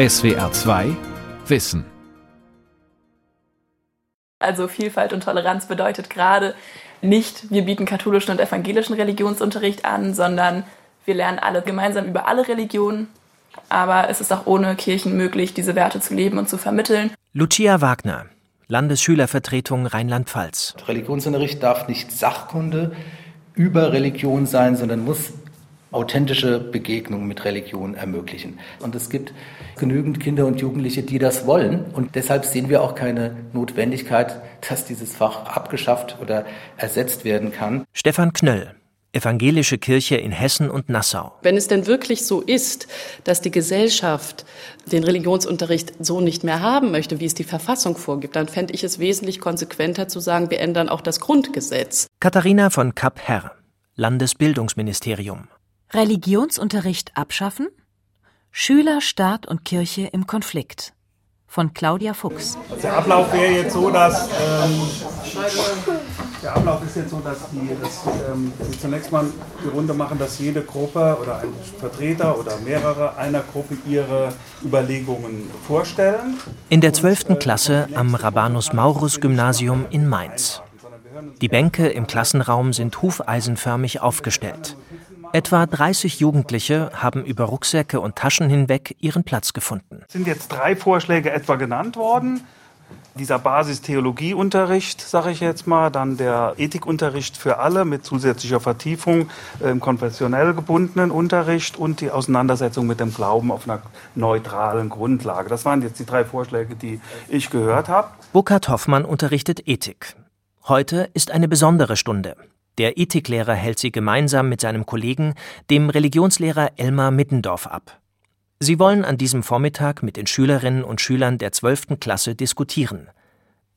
SWR 2 Wissen. Also Vielfalt und Toleranz bedeutet gerade nicht, wir bieten katholischen und evangelischen Religionsunterricht an, sondern wir lernen alle gemeinsam über alle Religionen. Aber es ist auch ohne Kirchen möglich, diese Werte zu leben und zu vermitteln. Lucia Wagner, Landesschülervertretung Rheinland-Pfalz. Religionsunterricht darf nicht Sachkunde über Religion sein, sondern muss authentische Begegnungen mit Religion ermöglichen. Und es gibt genügend Kinder und Jugendliche, die das wollen. Und deshalb sehen wir auch keine Notwendigkeit, dass dieses Fach abgeschafft oder ersetzt werden kann. Stefan Knöll, Evangelische Kirche in Hessen und Nassau. Wenn es denn wirklich so ist, dass die Gesellschaft den Religionsunterricht so nicht mehr haben möchte, wie es die Verfassung vorgibt, dann fände ich es wesentlich konsequenter zu sagen, wir ändern auch das Grundgesetz. Katharina von Kapp-Herr, Landesbildungsministerium. Religionsunterricht abschaffen? Schüler, Staat und Kirche im Konflikt. Von Claudia Fuchs. Der Ablauf wäre jetzt so, dass ähm, der Ablauf ist jetzt so, dass die, dass, ähm, die zunächst mal die Runde machen, dass jede Gruppe oder ein Vertreter oder mehrere einer Gruppe ihre Überlegungen vorstellen. In der 12. Klasse am Rabanus Maurus Gymnasium in Mainz. Die Bänke im Klassenraum sind hufeisenförmig aufgestellt. Etwa 30 Jugendliche haben über Rucksäcke und Taschen hinweg ihren Platz gefunden. Es sind jetzt drei Vorschläge etwa genannt worden dieser Basistheologieunterricht, sage ich jetzt mal, dann der Ethikunterricht für alle mit zusätzlicher Vertiefung im konfessionell gebundenen Unterricht und die Auseinandersetzung mit dem Glauben auf einer neutralen Grundlage. Das waren jetzt die drei Vorschläge, die ich gehört habe. Burkhard Hoffmann unterrichtet Ethik. Heute ist eine besondere Stunde. Der Ethiklehrer hält sie gemeinsam mit seinem Kollegen, dem Religionslehrer Elmar Mittendorf, ab. Sie wollen an diesem Vormittag mit den Schülerinnen und Schülern der 12. Klasse diskutieren.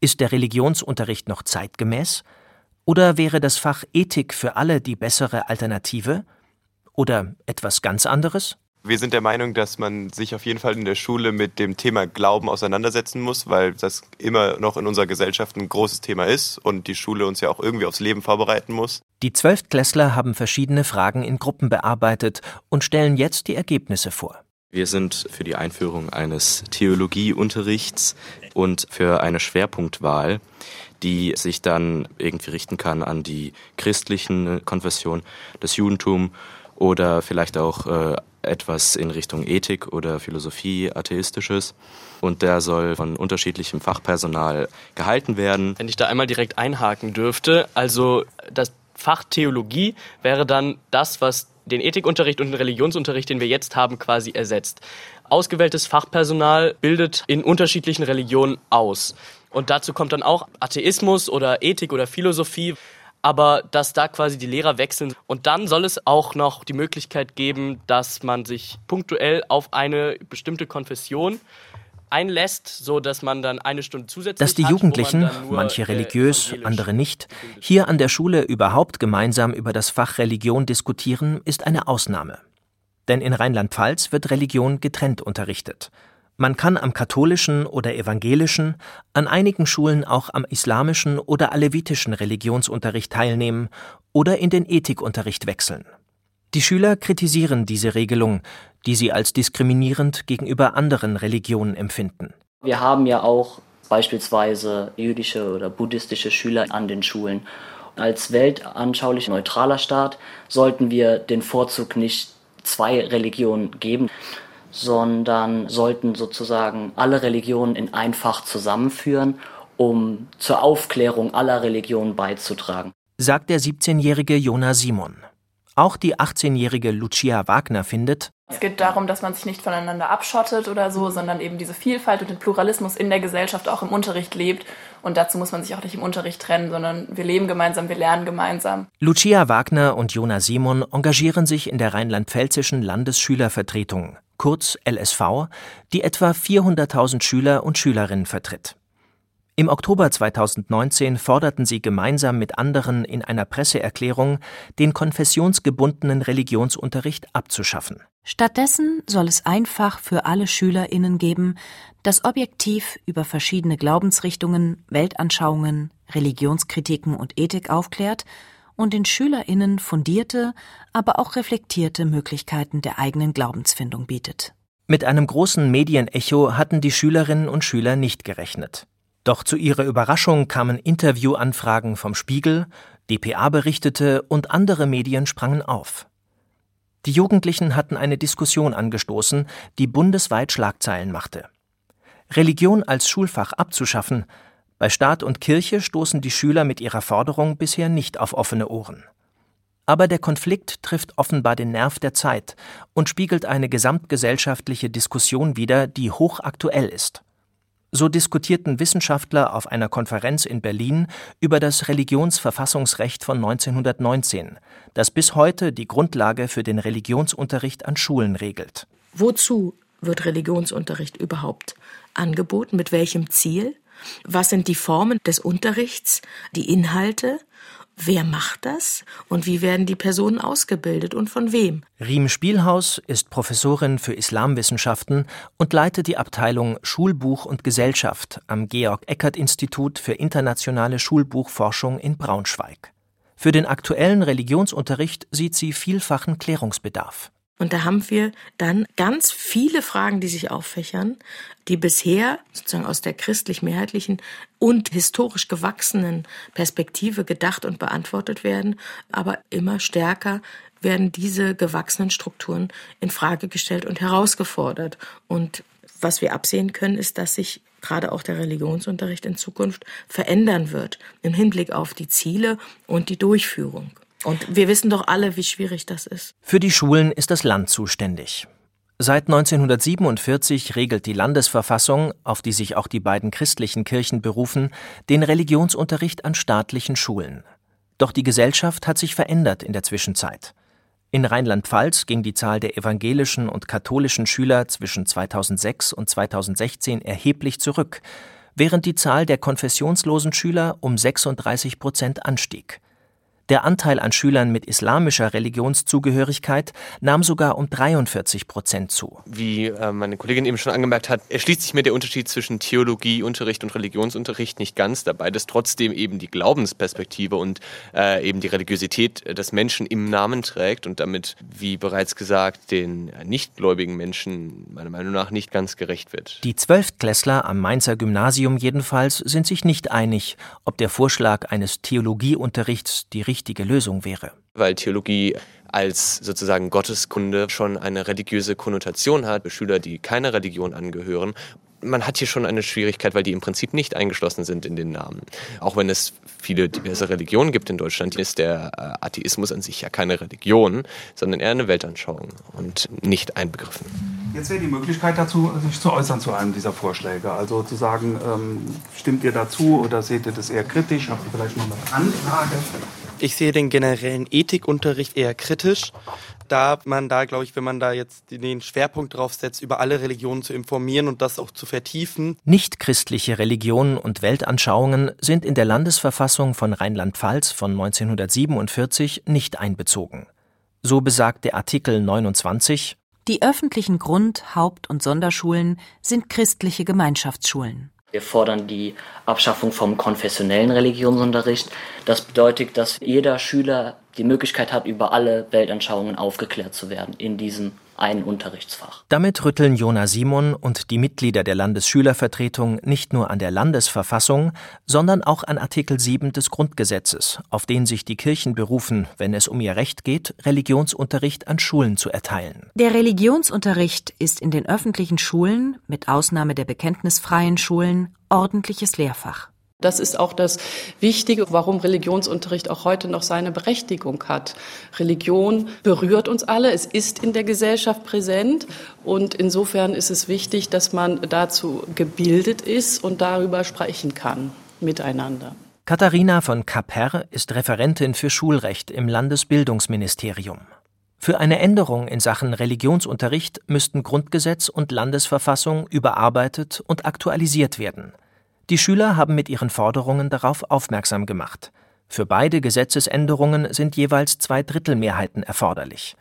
Ist der Religionsunterricht noch zeitgemäß? Oder wäre das Fach Ethik für alle die bessere Alternative? Oder etwas ganz anderes? Wir sind der Meinung, dass man sich auf jeden Fall in der Schule mit dem Thema Glauben auseinandersetzen muss, weil das immer noch in unserer Gesellschaft ein großes Thema ist und die Schule uns ja auch irgendwie aufs Leben vorbereiten muss. Die Zwölftklässler haben verschiedene Fragen in Gruppen bearbeitet und stellen jetzt die Ergebnisse vor. Wir sind für die Einführung eines Theologieunterrichts und für eine Schwerpunktwahl, die sich dann irgendwie richten kann an die christlichen Konfessionen, das Judentum oder vielleicht auch äh, etwas in Richtung Ethik oder Philosophie, atheistisches. Und der soll von unterschiedlichem Fachpersonal gehalten werden. Wenn ich da einmal direkt einhaken dürfte, also das Fach Theologie wäre dann das, was den Ethikunterricht und den Religionsunterricht, den wir jetzt haben, quasi ersetzt. Ausgewähltes Fachpersonal bildet in unterschiedlichen Religionen aus. Und dazu kommt dann auch Atheismus oder Ethik oder Philosophie. Aber dass da quasi die Lehrer wechseln. Und dann soll es auch noch die Möglichkeit geben, dass man sich punktuell auf eine bestimmte Konfession einlässt, so dass man dann eine Stunde zusätzlich Dass die Jugendlichen, manche religiös, andere nicht, hier an der Schule überhaupt gemeinsam über das Fach Religion diskutieren, ist eine Ausnahme. Denn in Rheinland-Pfalz wird Religion getrennt unterrichtet. Man kann am katholischen oder evangelischen, an einigen Schulen auch am islamischen oder alevitischen Religionsunterricht teilnehmen oder in den Ethikunterricht wechseln. Die Schüler kritisieren diese Regelung, die sie als diskriminierend gegenüber anderen Religionen empfinden. Wir haben ja auch beispielsweise jüdische oder buddhistische Schüler an den Schulen. Als weltanschaulich neutraler Staat sollten wir den Vorzug nicht zwei Religionen geben, sondern sollten sozusagen alle Religionen in ein Fach zusammenführen, um zur Aufklärung aller Religionen beizutragen. Sagt der 17-jährige Jona Simon. Auch die 18-jährige Lucia Wagner findet, es geht darum, dass man sich nicht voneinander abschottet oder so, sondern eben diese Vielfalt und den Pluralismus in der Gesellschaft auch im Unterricht lebt. Und dazu muss man sich auch nicht im Unterricht trennen, sondern wir leben gemeinsam, wir lernen gemeinsam. Lucia Wagner und Jona Simon engagieren sich in der rheinland-pfälzischen Landesschülervertretung, kurz LSV, die etwa 400.000 Schüler und Schülerinnen vertritt. Im Oktober 2019 forderten sie gemeinsam mit anderen in einer Presseerklärung, den konfessionsgebundenen Religionsunterricht abzuschaffen. Stattdessen soll es einfach für alle SchülerInnen geben, das objektiv über verschiedene Glaubensrichtungen, Weltanschauungen, Religionskritiken und Ethik aufklärt und den SchülerInnen fundierte, aber auch reflektierte Möglichkeiten der eigenen Glaubensfindung bietet. Mit einem großen Medienecho hatten die Schülerinnen und Schüler nicht gerechnet. Doch zu ihrer Überraschung kamen Interviewanfragen vom Spiegel, dpa berichtete und andere Medien sprangen auf. Die Jugendlichen hatten eine Diskussion angestoßen, die bundesweit Schlagzeilen machte. Religion als Schulfach abzuschaffen, bei Staat und Kirche stoßen die Schüler mit ihrer Forderung bisher nicht auf offene Ohren. Aber der Konflikt trifft offenbar den Nerv der Zeit und spiegelt eine gesamtgesellschaftliche Diskussion wider, die hochaktuell ist. So diskutierten Wissenschaftler auf einer Konferenz in Berlin über das Religionsverfassungsrecht von 1919, das bis heute die Grundlage für den Religionsunterricht an Schulen regelt. Wozu wird Religionsunterricht überhaupt angeboten? Mit welchem Ziel? Was sind die Formen des Unterrichts, die Inhalte? Wer macht das und wie werden die Personen ausgebildet und von wem? Riem Spielhaus ist Professorin für Islamwissenschaften und leitet die Abteilung Schulbuch und Gesellschaft am Georg Eckert Institut für internationale Schulbuchforschung in Braunschweig. Für den aktuellen Religionsunterricht sieht sie vielfachen Klärungsbedarf. Und da haben wir dann ganz viele Fragen, die sich auffächern, die bisher sozusagen aus der christlich-mehrheitlichen und historisch gewachsenen Perspektive gedacht und beantwortet werden. Aber immer stärker werden diese gewachsenen Strukturen in Frage gestellt und herausgefordert. Und was wir absehen können, ist, dass sich gerade auch der Religionsunterricht in Zukunft verändern wird im Hinblick auf die Ziele und die Durchführung. Und wir wissen doch alle, wie schwierig das ist. Für die Schulen ist das Land zuständig. Seit 1947 regelt die Landesverfassung, auf die sich auch die beiden christlichen Kirchen berufen, den Religionsunterricht an staatlichen Schulen. Doch die Gesellschaft hat sich verändert in der Zwischenzeit. In Rheinland-Pfalz ging die Zahl der evangelischen und katholischen Schüler zwischen 2006 und 2016 erheblich zurück, während die Zahl der konfessionslosen Schüler um 36 Prozent anstieg. Der Anteil an Schülern mit islamischer Religionszugehörigkeit nahm sogar um 43 Prozent zu. Wie äh, meine Kollegin eben schon angemerkt hat, erschließt sich mir der Unterschied zwischen Theologieunterricht und Religionsunterricht nicht ganz. Dabei ist trotzdem eben die Glaubensperspektive und äh, eben die Religiosität des Menschen im Namen trägt und damit, wie bereits gesagt, den nichtgläubigen Menschen meiner Meinung nach nicht ganz gerecht wird. Die Zwölftklässler am Mainzer Gymnasium jedenfalls sind sich nicht einig, ob der Vorschlag eines Theologieunterrichts die richtige Lösung wäre. Weil Theologie als sozusagen Gotteskunde schon eine religiöse Konnotation hat für Schüler, die keiner Religion angehören. Man hat hier schon eine Schwierigkeit, weil die im Prinzip nicht eingeschlossen sind in den Namen. Auch wenn es viele diverse Religionen gibt in Deutschland, ist der äh, Atheismus an sich ja keine Religion, sondern eher eine Weltanschauung und nicht einbegriffen. Jetzt wäre die Möglichkeit dazu, sich zu äußern zu einem dieser Vorschläge. Also zu sagen, ähm, stimmt ihr dazu oder seht ihr das eher kritisch? Habt ihr vielleicht noch eine Anfrage? Ich sehe den generellen Ethikunterricht eher kritisch, da man da, glaube ich, wenn man da jetzt den Schwerpunkt drauf setzt, über alle Religionen zu informieren und das auch zu vertiefen. Nichtchristliche Religionen und Weltanschauungen sind in der Landesverfassung von Rheinland-Pfalz von 1947 nicht einbezogen. So besagt der Artikel 29 Die öffentlichen Grund-, Haupt- und Sonderschulen sind christliche Gemeinschaftsschulen. Wir fordern die Abschaffung vom konfessionellen Religionsunterricht. Das bedeutet, dass jeder Schüler die Möglichkeit hat, über alle Weltanschauungen aufgeklärt zu werden in diesem einen Unterrichtsfach. Damit rütteln Jona Simon und die Mitglieder der Landesschülervertretung nicht nur an der Landesverfassung, sondern auch an Artikel 7 des Grundgesetzes, auf den sich die Kirchen berufen, wenn es um ihr Recht geht, Religionsunterricht an Schulen zu erteilen. Der Religionsunterricht ist in den öffentlichen Schulen, mit Ausnahme der bekenntnisfreien Schulen, ordentliches Lehrfach. Das ist auch das Wichtige, warum Religionsunterricht auch heute noch seine Berechtigung hat. Religion berührt uns alle, es ist in der Gesellschaft präsent und insofern ist es wichtig, dass man dazu gebildet ist und darüber sprechen kann miteinander. Katharina von Kapper ist Referentin für Schulrecht im Landesbildungsministerium. Für eine Änderung in Sachen Religionsunterricht müssten Grundgesetz und Landesverfassung überarbeitet und aktualisiert werden. Die Schüler haben mit ihren Forderungen darauf aufmerksam gemacht. Für beide Gesetzesänderungen sind jeweils Zweidrittelmehrheiten erforderlich.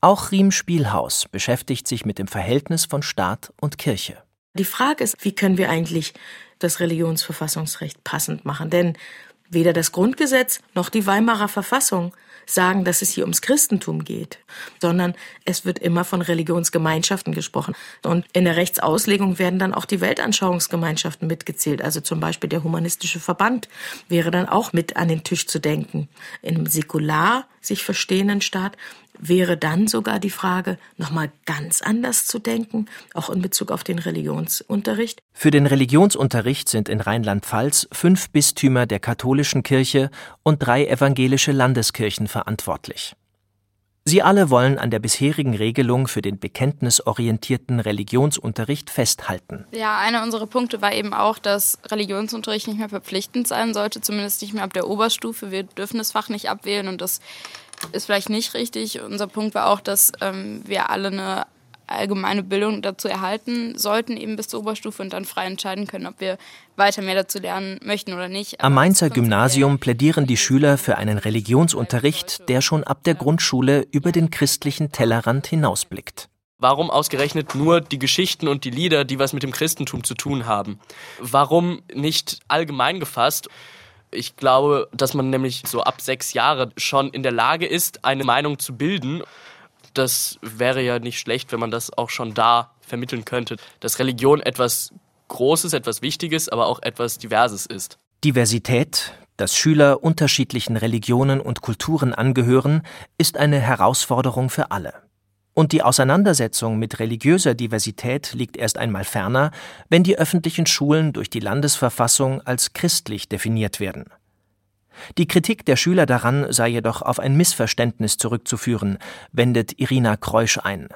Auch Riem Spielhaus beschäftigt sich mit dem Verhältnis von Staat und Kirche. Die Frage ist, wie können wir eigentlich das Religionsverfassungsrecht passend machen? Denn weder das Grundgesetz noch die Weimarer Verfassung sagen, dass es hier ums Christentum geht, sondern es wird immer von Religionsgemeinschaften gesprochen. Und in der Rechtsauslegung werden dann auch die Weltanschauungsgemeinschaften mitgezählt. Also zum Beispiel der Humanistische Verband wäre dann auch mit an den Tisch zu denken. In einem säkular sich verstehenden Staat wäre dann sogar die Frage, nochmal ganz anders zu denken, auch in Bezug auf den Religionsunterricht. Für den Religionsunterricht sind in Rheinland-Pfalz fünf Bistümer der katholischen Kirche und drei evangelische Landeskirchen verantwortlich. Sie alle wollen an der bisherigen Regelung für den bekenntnisorientierten Religionsunterricht festhalten. Ja, einer unserer Punkte war eben auch, dass Religionsunterricht nicht mehr verpflichtend sein sollte, zumindest nicht mehr ab der Oberstufe. Wir dürfen das Fach nicht abwählen und das ist vielleicht nicht richtig. Unser Punkt war auch, dass ähm, wir alle eine allgemeine Bildung dazu erhalten sollten, eben bis zur Oberstufe und dann frei entscheiden können, ob wir weiter mehr dazu lernen möchten oder nicht. Am Mainzer Gymnasium plädieren die Schüler für einen Religionsunterricht, der schon ab der Grundschule über den christlichen Tellerrand hinausblickt. Warum ausgerechnet nur die Geschichten und die Lieder, die was mit dem Christentum zu tun haben? Warum nicht allgemein gefasst? Ich glaube, dass man nämlich so ab sechs Jahre schon in der Lage ist, eine Meinung zu bilden. Das wäre ja nicht schlecht, wenn man das auch schon da vermitteln könnte, dass Religion etwas Großes, etwas Wichtiges, aber auch etwas Diverses ist. Diversität, dass Schüler unterschiedlichen Religionen und Kulturen angehören, ist eine Herausforderung für alle. Und die Auseinandersetzung mit religiöser Diversität liegt erst einmal ferner, wenn die öffentlichen Schulen durch die Landesverfassung als christlich definiert werden. Die Kritik der Schüler daran sei jedoch auf ein Missverständnis zurückzuführen, wendet Irina Kreusch ein,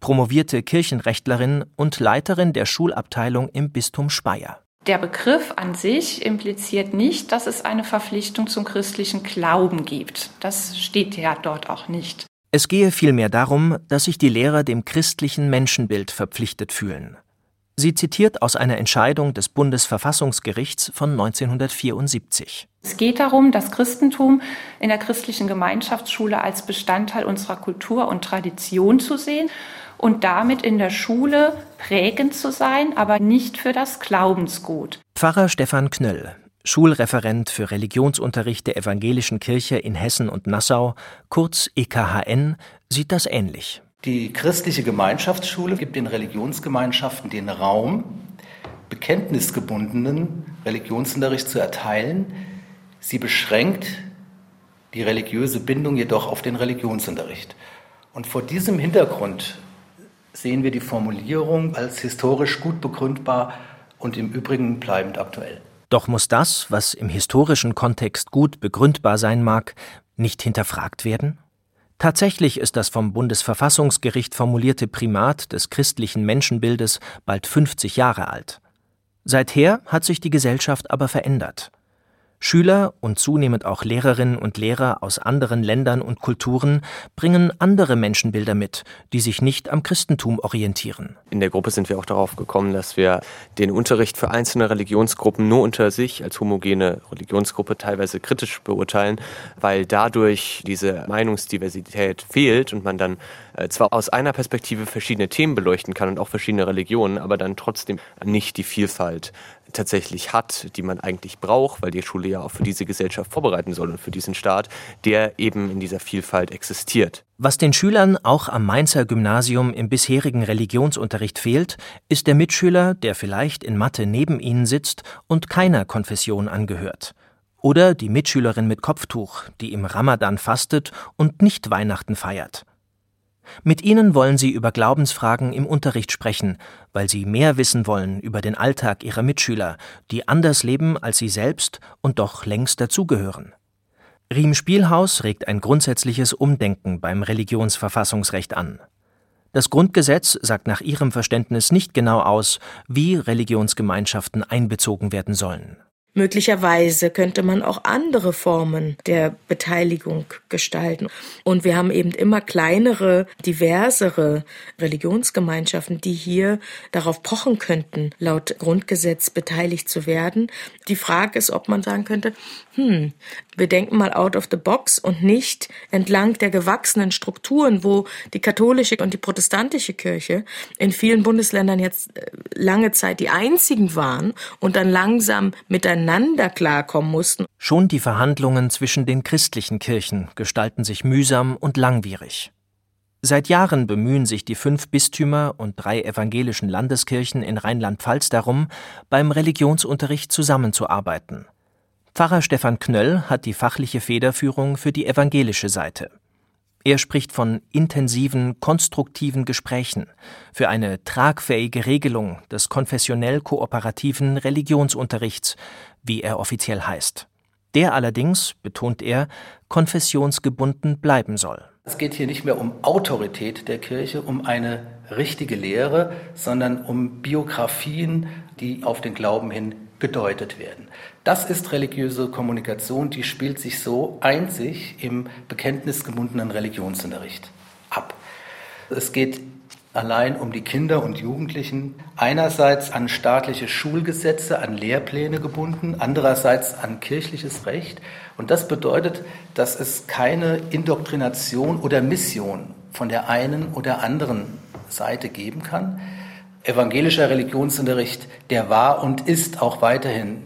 promovierte Kirchenrechtlerin und Leiterin der Schulabteilung im Bistum Speyer. Der Begriff an sich impliziert nicht, dass es eine Verpflichtung zum christlichen Glauben gibt. Das steht ja dort auch nicht. Es gehe vielmehr darum, dass sich die Lehrer dem christlichen Menschenbild verpflichtet fühlen. Sie zitiert aus einer Entscheidung des Bundesverfassungsgerichts von 1974. Es geht darum, das Christentum in der christlichen Gemeinschaftsschule als Bestandteil unserer Kultur und Tradition zu sehen und damit in der Schule prägend zu sein, aber nicht für das Glaubensgut. Pfarrer Stefan Knöll, Schulreferent für Religionsunterricht der Evangelischen Kirche in Hessen und Nassau, kurz EKHN, sieht das ähnlich. Die christliche Gemeinschaftsschule gibt den Religionsgemeinschaften den Raum, bekenntnisgebundenen Religionsunterricht zu erteilen. Sie beschränkt die religiöse Bindung jedoch auf den Religionsunterricht. Und vor diesem Hintergrund sehen wir die Formulierung als historisch gut begründbar und im Übrigen bleibend aktuell. Doch muss das, was im historischen Kontext gut begründbar sein mag, nicht hinterfragt werden? Tatsächlich ist das vom Bundesverfassungsgericht formulierte Primat des christlichen Menschenbildes bald 50 Jahre alt. Seither hat sich die Gesellschaft aber verändert. Schüler und zunehmend auch Lehrerinnen und Lehrer aus anderen Ländern und Kulturen bringen andere Menschenbilder mit, die sich nicht am Christentum orientieren. In der Gruppe sind wir auch darauf gekommen, dass wir den Unterricht für einzelne Religionsgruppen nur unter sich als homogene Religionsgruppe teilweise kritisch beurteilen, weil dadurch diese Meinungsdiversität fehlt und man dann äh, zwar aus einer Perspektive verschiedene Themen beleuchten kann und auch verschiedene Religionen, aber dann trotzdem nicht die Vielfalt tatsächlich hat, die man eigentlich braucht, weil die Schule ja auch für diese Gesellschaft vorbereiten soll und für diesen Staat, der eben in dieser Vielfalt existiert. Was den Schülern auch am Mainzer Gymnasium im bisherigen Religionsunterricht fehlt, ist der Mitschüler, der vielleicht in Mathe neben ihnen sitzt und keiner Konfession angehört. Oder die Mitschülerin mit Kopftuch, die im Ramadan fastet und nicht Weihnachten feiert. Mit ihnen wollen sie über Glaubensfragen im Unterricht sprechen, weil sie mehr wissen wollen über den Alltag ihrer Mitschüler, die anders leben als sie selbst und doch längst dazugehören. Riem Spielhaus regt ein grundsätzliches Umdenken beim Religionsverfassungsrecht an. Das Grundgesetz sagt nach ihrem Verständnis nicht genau aus, wie Religionsgemeinschaften einbezogen werden sollen. Möglicherweise könnte man auch andere Formen der Beteiligung gestalten. Und wir haben eben immer kleinere, diversere Religionsgemeinschaften, die hier darauf pochen könnten, laut Grundgesetz beteiligt zu werden. Die Frage ist, ob man sagen könnte, hm, Wir denken mal out of the box und nicht entlang der gewachsenen Strukturen, wo die katholische und die protestantische Kirche in vielen Bundesländern jetzt äh, lange Zeit die einzigen waren und dann langsam miteinander klarkommen mussten. Schon die Verhandlungen zwischen den christlichen Kirchen gestalten sich mühsam und langwierig. Seit Jahren bemühen sich die fünf Bistümer und drei evangelischen Landeskirchen in Rheinland-Pfalz darum, beim Religionsunterricht zusammenzuarbeiten. Pfarrer Stefan Knöll hat die fachliche Federführung für die evangelische Seite. Er spricht von intensiven, konstruktiven Gesprächen für eine tragfähige Regelung des konfessionell kooperativen Religionsunterrichts, wie er offiziell heißt. Der allerdings, betont er, konfessionsgebunden bleiben soll. Es geht hier nicht mehr um Autorität der Kirche, um eine richtige Lehre, sondern um Biografien, die auf den Glauben hin gedeutet werden. Das ist religiöse Kommunikation, die spielt sich so einzig im bekenntnisgebundenen Religionsunterricht ab. Es geht allein um die Kinder und Jugendlichen, einerseits an staatliche Schulgesetze, an Lehrpläne gebunden, andererseits an kirchliches Recht. Und das bedeutet, dass es keine Indoktrination oder Mission von der einen oder anderen Seite geben kann, evangelischer Religionsunterricht, der war und ist auch weiterhin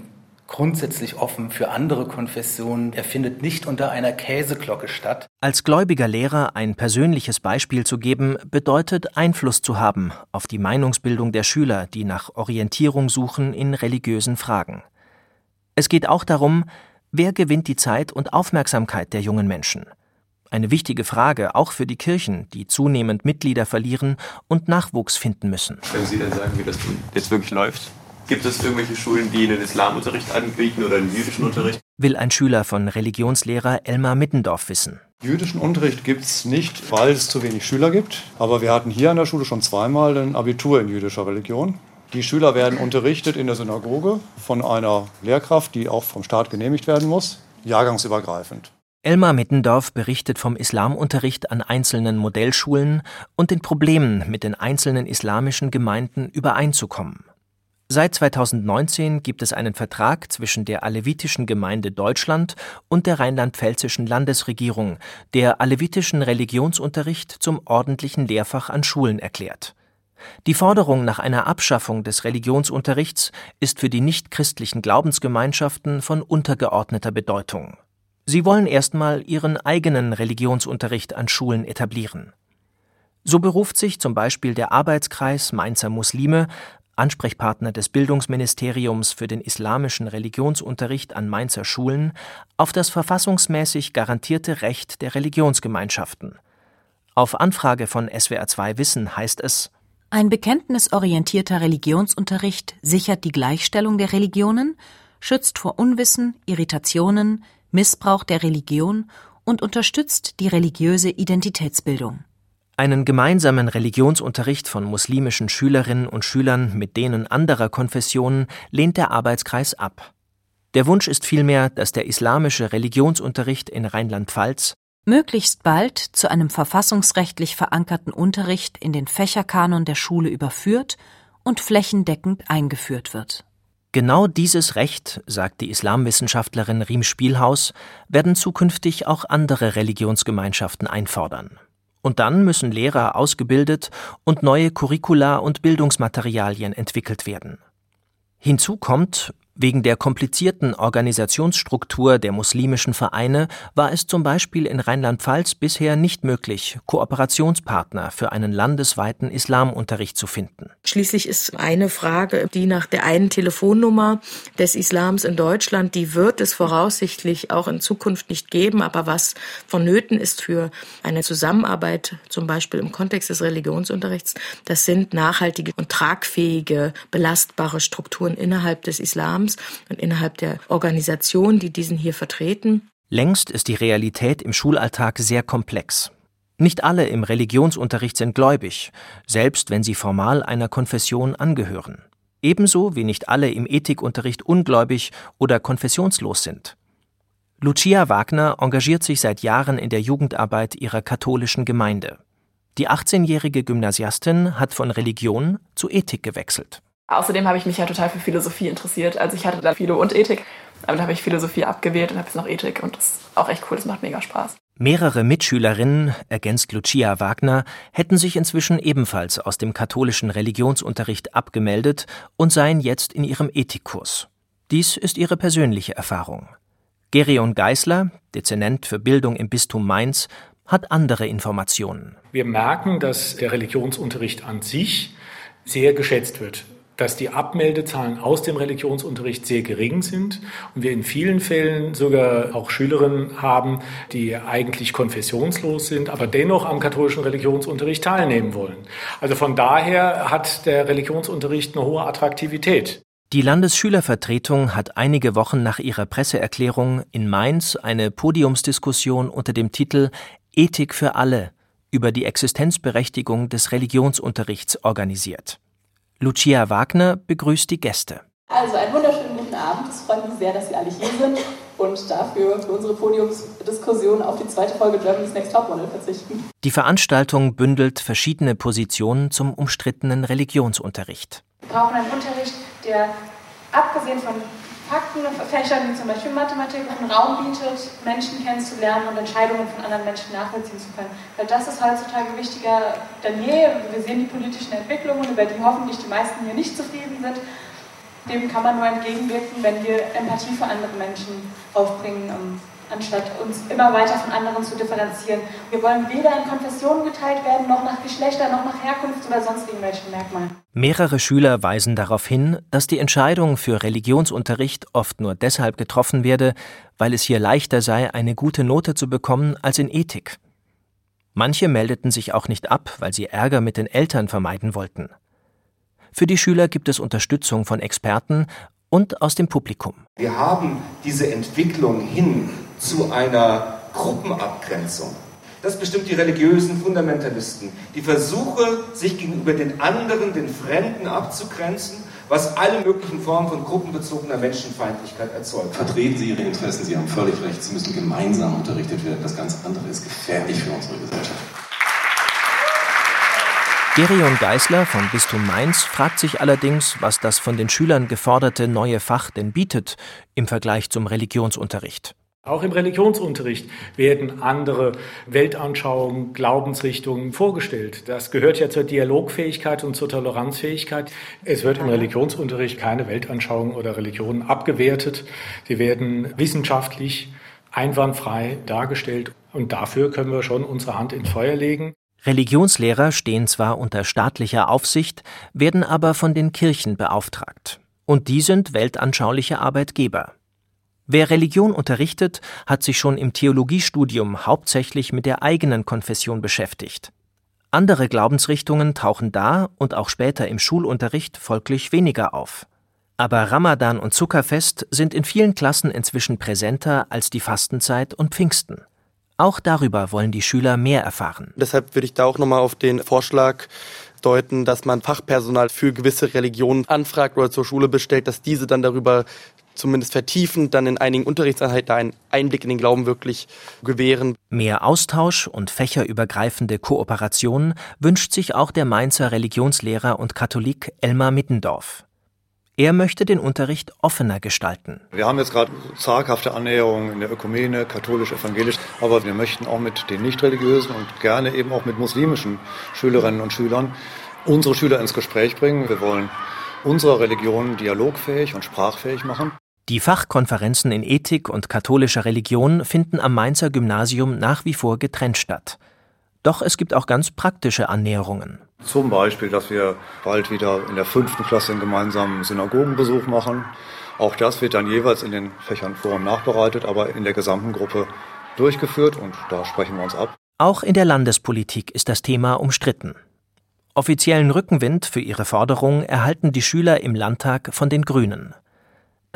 grundsätzlich offen für andere Konfessionen. Er findet nicht unter einer Käseglocke statt. Als gläubiger Lehrer ein persönliches Beispiel zu geben, bedeutet Einfluss zu haben auf die Meinungsbildung der Schüler, die nach Orientierung suchen in religiösen Fragen. Es geht auch darum, wer gewinnt die Zeit und Aufmerksamkeit der jungen Menschen. Eine wichtige Frage auch für die Kirchen, die zunehmend Mitglieder verlieren und Nachwuchs finden müssen. Können Sie denn sagen, wie das jetzt wirklich läuft? Gibt es irgendwelche Schulen, die einen Islamunterricht anbieten oder einen jüdischen Unterricht? Will ein Schüler von Religionslehrer Elmar Mittendorf wissen. Jüdischen Unterricht gibt es nicht, weil es zu wenig Schüler gibt. Aber wir hatten hier an der Schule schon zweimal ein Abitur in jüdischer Religion. Die Schüler werden unterrichtet in der Synagoge von einer Lehrkraft, die auch vom Staat genehmigt werden muss, jahrgangsübergreifend. Elmar Mittendorf berichtet vom Islamunterricht an einzelnen Modellschulen und den Problemen, mit den einzelnen islamischen Gemeinden übereinzukommen. Seit 2019 gibt es einen Vertrag zwischen der Alevitischen Gemeinde Deutschland und der rheinland-pfälzischen Landesregierung, der alevitischen Religionsunterricht zum ordentlichen Lehrfach an Schulen erklärt. Die Forderung nach einer Abschaffung des Religionsunterrichts ist für die nichtchristlichen Glaubensgemeinschaften von untergeordneter Bedeutung. Sie wollen erstmal ihren eigenen Religionsunterricht an Schulen etablieren. So beruft sich zum Beispiel der Arbeitskreis Mainzer Muslime, Ansprechpartner des Bildungsministeriums für den islamischen Religionsunterricht an Mainzer Schulen, auf das verfassungsmäßig garantierte Recht der Religionsgemeinschaften. Auf Anfrage von SWR2 Wissen heißt es Ein bekenntnisorientierter Religionsunterricht sichert die Gleichstellung der Religionen, schützt vor Unwissen, Irritationen, Missbrauch der Religion und unterstützt die religiöse Identitätsbildung. Einen gemeinsamen Religionsunterricht von muslimischen Schülerinnen und Schülern mit denen anderer Konfessionen lehnt der Arbeitskreis ab. Der Wunsch ist vielmehr, dass der islamische Religionsunterricht in Rheinland-Pfalz möglichst bald zu einem verfassungsrechtlich verankerten Unterricht in den Fächerkanon der Schule überführt und flächendeckend eingeführt wird. Genau dieses Recht, sagt die Islamwissenschaftlerin Riem Spielhaus, werden zukünftig auch andere Religionsgemeinschaften einfordern. Und dann müssen Lehrer ausgebildet und neue Curricula und Bildungsmaterialien entwickelt werden. Hinzu kommt, Wegen der komplizierten Organisationsstruktur der muslimischen Vereine war es zum Beispiel in Rheinland-Pfalz bisher nicht möglich, Kooperationspartner für einen landesweiten Islamunterricht zu finden. Schließlich ist eine Frage, die nach der einen Telefonnummer des Islams in Deutschland, die wird es voraussichtlich auch in Zukunft nicht geben, aber was vonnöten ist für eine Zusammenarbeit, zum Beispiel im Kontext des Religionsunterrichts, das sind nachhaltige und tragfähige, belastbare Strukturen innerhalb des Islams Islams und innerhalb der Organisation, die diesen hier vertreten. Längst ist die Realität im Schulalltag sehr komplex. Nicht alle im Religionsunterricht sind gläubig, selbst wenn sie formal einer Konfession angehören. Ebenso wie nicht alle im Ethikunterricht ungläubig oder konfessionslos sind. Lucia Wagner engagiert sich seit Jahren in der Jugendarbeit ihrer katholischen Gemeinde. Die 18-jährige Gymnasiastin hat von Religion zu Ethik gewechselt. Außerdem habe ich mich ja total für Philosophie interessiert. Also ich hatte da Philo und Ethik, aber dann habe ich Philosophie abgewählt und habe jetzt noch Ethik und das ist auch echt cool, das macht mega Spaß. Mehrere Mitschülerinnen, ergänzt Lucia Wagner, hätten sich inzwischen ebenfalls aus dem katholischen Religionsunterricht abgemeldet und seien jetzt in ihrem Ethikkurs. Dies ist ihre persönliche Erfahrung. Gerion Geisler, Dezernent für Bildung im Bistum Mainz, hat andere Informationen. Wir merken, dass der Religionsunterricht an sich sehr geschätzt wird dass die Abmeldezahlen aus dem Religionsunterricht sehr gering sind und wir in vielen Fällen sogar auch Schülerinnen haben, die eigentlich konfessionslos sind, aber dennoch am katholischen Religionsunterricht teilnehmen wollen. Also von daher hat der Religionsunterricht eine hohe Attraktivität. Die Landesschülervertretung hat einige Wochen nach ihrer Presseerklärung in Mainz eine Podiumsdiskussion unter dem Titel Ethik für alle über die Existenzberechtigung des Religionsunterrichts organisiert. Lucia Wagner begrüßt die Gäste. Also einen wunderschönen guten Abend. Es freut mich sehr, dass Sie alle hier sind und dafür für unsere Podiumsdiskussion auf die zweite Folge Germany's Next Topmodel verzichten. Die Veranstaltung bündelt verschiedene Positionen zum umstrittenen Religionsunterricht. Wir brauchen einen Unterricht, der abgesehen von Faktenfächern wie zum Beispiel Mathematik einen Raum bietet, Menschen kennenzulernen und Entscheidungen von anderen Menschen nachvollziehen zu können. Weil das ist heutzutage wichtiger denn je. Wir sehen die politischen Entwicklungen, über die hoffentlich die meisten hier nicht zufrieden sind. Dem kann man nur entgegenwirken, wenn wir Empathie für andere Menschen aufbringen anstatt uns immer weiter von anderen zu differenzieren. Wir wollen weder in Konfessionen geteilt werden, noch nach Geschlechter, noch nach Herkunft oder sonst irgendwelchen Merkmalen. Mehrere Schüler weisen darauf hin, dass die Entscheidung für Religionsunterricht oft nur deshalb getroffen werde, weil es hier leichter sei, eine gute Note zu bekommen als in Ethik. Manche meldeten sich auch nicht ab, weil sie Ärger mit den Eltern vermeiden wollten. Für die Schüler gibt es Unterstützung von Experten und aus dem Publikum. Wir haben diese Entwicklung hin zu einer Gruppenabgrenzung. Das bestimmt die religiösen Fundamentalisten. Die Versuche, sich gegenüber den anderen, den Fremden abzugrenzen, was alle möglichen Formen von gruppenbezogener Menschenfeindlichkeit erzeugt. Vertreten Sie Ihre Interessen, Sie haben völlig recht, Sie müssen gemeinsam unterrichtet werden. Das ganz andere ist gefährlich für unsere Gesellschaft. Gerion Geisler vom Bistum Mainz fragt sich allerdings, was das von den Schülern geforderte neue Fach denn bietet im Vergleich zum Religionsunterricht. Auch im Religionsunterricht werden andere Weltanschauungen, Glaubensrichtungen vorgestellt. Das gehört ja zur Dialogfähigkeit und zur Toleranzfähigkeit. Es wird im Religionsunterricht keine Weltanschauung oder Religion abgewertet. Sie werden wissenschaftlich einwandfrei dargestellt und dafür können wir schon unsere Hand ins Feuer legen. Religionslehrer stehen zwar unter staatlicher Aufsicht, werden aber von den Kirchen beauftragt. Und die sind weltanschauliche Arbeitgeber. Wer Religion unterrichtet, hat sich schon im Theologiestudium hauptsächlich mit der eigenen Konfession beschäftigt. Andere Glaubensrichtungen tauchen da und auch später im Schulunterricht folglich weniger auf. Aber Ramadan und Zuckerfest sind in vielen Klassen inzwischen präsenter als die Fastenzeit und Pfingsten. Auch darüber wollen die Schüler mehr erfahren. Deshalb würde ich da auch nochmal auf den Vorschlag deuten, dass man Fachpersonal für gewisse Religionen anfragt oder zur Schule bestellt, dass diese dann darüber zumindest vertiefend dann in einigen Unterrichtseinheiten einen Einblick in den Glauben wirklich gewähren. Mehr Austausch und fächerübergreifende Kooperation wünscht sich auch der Mainzer Religionslehrer und Katholik Elmar Mittendorf. Er möchte den Unterricht offener gestalten. Wir haben jetzt gerade zaghafte Annäherungen in der Ökumene, katholisch-evangelisch, aber wir möchten auch mit den nicht-religiösen und gerne eben auch mit muslimischen Schülerinnen und Schülern unsere Schüler ins Gespräch bringen. Wir wollen unsere Religion dialogfähig und sprachfähig machen. Die Fachkonferenzen in Ethik und katholischer Religion finden am Mainzer Gymnasium nach wie vor getrennt statt. Doch es gibt auch ganz praktische Annäherungen. Zum Beispiel, dass wir bald wieder in der fünften Klasse einen gemeinsamen Synagogenbesuch machen. Auch das wird dann jeweils in den Fächern vor und nachbereitet, aber in der gesamten Gruppe durchgeführt und da sprechen wir uns ab. Auch in der Landespolitik ist das Thema umstritten. Offiziellen Rückenwind für ihre Forderung erhalten die Schüler im Landtag von den Grünen.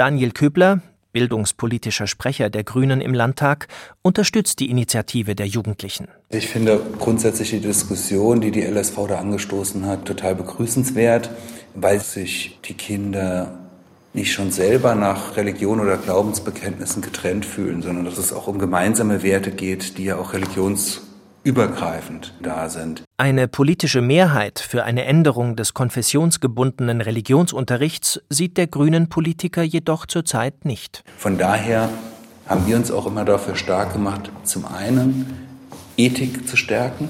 Daniel Köbler, bildungspolitischer Sprecher der Grünen im Landtag, unterstützt die Initiative der Jugendlichen. Ich finde grundsätzlich die Diskussion, die die LSV da angestoßen hat, total begrüßenswert, weil sich die Kinder nicht schon selber nach Religion oder Glaubensbekenntnissen getrennt fühlen, sondern dass es auch um gemeinsame Werte geht, die ja auch Religions übergreifend da sind. Eine politische Mehrheit für eine Änderung des konfessionsgebundenen Religionsunterrichts sieht der grünen Politiker jedoch zurzeit nicht. Von daher haben wir uns auch immer dafür stark gemacht, zum einen Ethik zu stärken,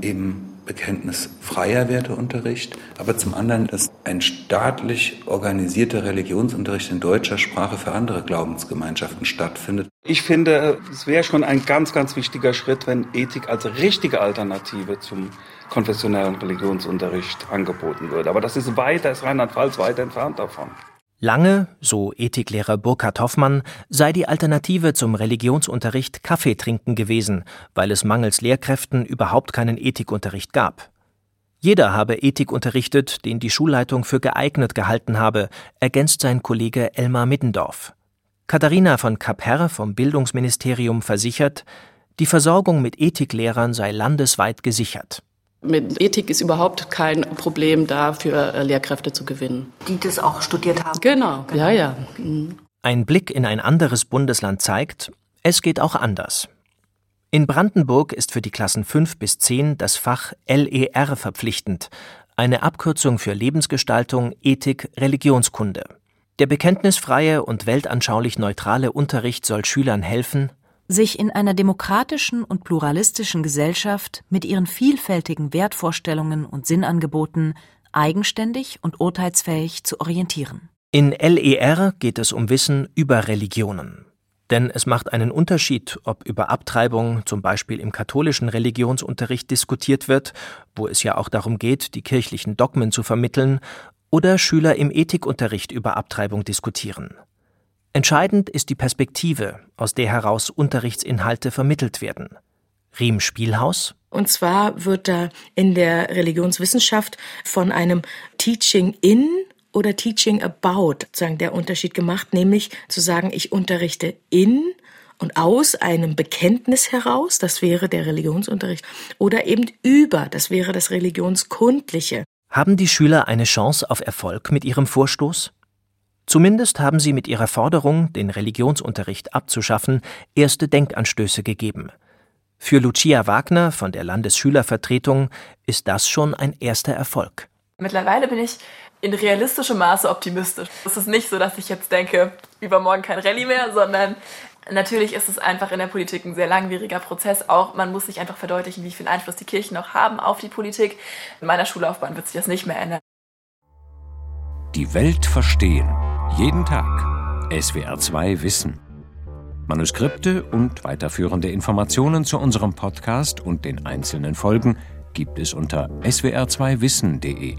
eben bekenntnisfreier Werteunterricht, aber zum anderen, dass ein staatlich organisierter Religionsunterricht in deutscher Sprache für andere Glaubensgemeinschaften stattfindet. Ich finde, es wäre schon ein ganz, ganz wichtiger Schritt, wenn Ethik als richtige Alternative zum konfessionellen Religionsunterricht angeboten würde. Aber das ist weit, da ist Rheinland-Pfalz weit entfernt davon. Lange, so Ethiklehrer Burkhard Hoffmann, sei die Alternative zum Religionsunterricht Kaffee trinken gewesen, weil es mangels Lehrkräften überhaupt keinen Ethikunterricht gab. Jeder habe Ethik unterrichtet, den die Schulleitung für geeignet gehalten habe, ergänzt sein Kollege Elmar Middendorf. Katharina von Kapherr vom Bildungsministerium versichert, die Versorgung mit Ethiklehrern sei landesweit gesichert. Mit Ethik ist überhaupt kein Problem da, für äh, Lehrkräfte zu gewinnen. Die das auch studiert haben. Genau, genau. ja, ja. Mhm. Ein Blick in ein anderes Bundesland zeigt, es geht auch anders. In Brandenburg ist für die Klassen 5 bis 10 das Fach LER verpflichtend, eine Abkürzung für Lebensgestaltung, Ethik, Religionskunde. Der bekenntnisfreie und weltanschaulich neutrale Unterricht soll Schülern helfen, sich in einer demokratischen und pluralistischen Gesellschaft mit ihren vielfältigen Wertvorstellungen und Sinnangeboten eigenständig und urteilsfähig zu orientieren. In LER geht es um Wissen über Religionen. Denn es macht einen Unterschied, ob über Abtreibung zum Beispiel im katholischen Religionsunterricht diskutiert wird, wo es ja auch darum geht, die kirchlichen Dogmen zu vermitteln, oder Schüler im Ethikunterricht über Abtreibung diskutieren. Entscheidend ist die Perspektive, aus der heraus Unterrichtsinhalte vermittelt werden. Riem Spielhaus. Und zwar wird da in der Religionswissenschaft von einem Teaching in oder Teaching about sagen der Unterschied gemacht, nämlich zu sagen, ich unterrichte in und aus einem Bekenntnis heraus, das wäre der Religionsunterricht, oder eben über, das wäre das Religionskundliche. Haben die Schüler eine Chance auf Erfolg mit ihrem Vorstoß? Zumindest haben sie mit ihrer Forderung, den Religionsunterricht abzuschaffen, erste Denkanstöße gegeben. Für Lucia Wagner von der Landesschülervertretung ist das schon ein erster Erfolg. Mittlerweile bin ich in realistischem Maße optimistisch. Es ist nicht so, dass ich jetzt denke, übermorgen kein Rallye mehr, sondern natürlich ist es einfach in der Politik ein sehr langwieriger Prozess. Auch man muss sich einfach verdeutlichen, wie viel Einfluss die Kirchen noch haben auf die Politik. In meiner Schullaufbahn wird sich das nicht mehr ändern. Die Welt verstehen. Jeden Tag. SWR2 Wissen. Manuskripte und weiterführende Informationen zu unserem Podcast und den einzelnen Folgen gibt es unter swr2wissen.de.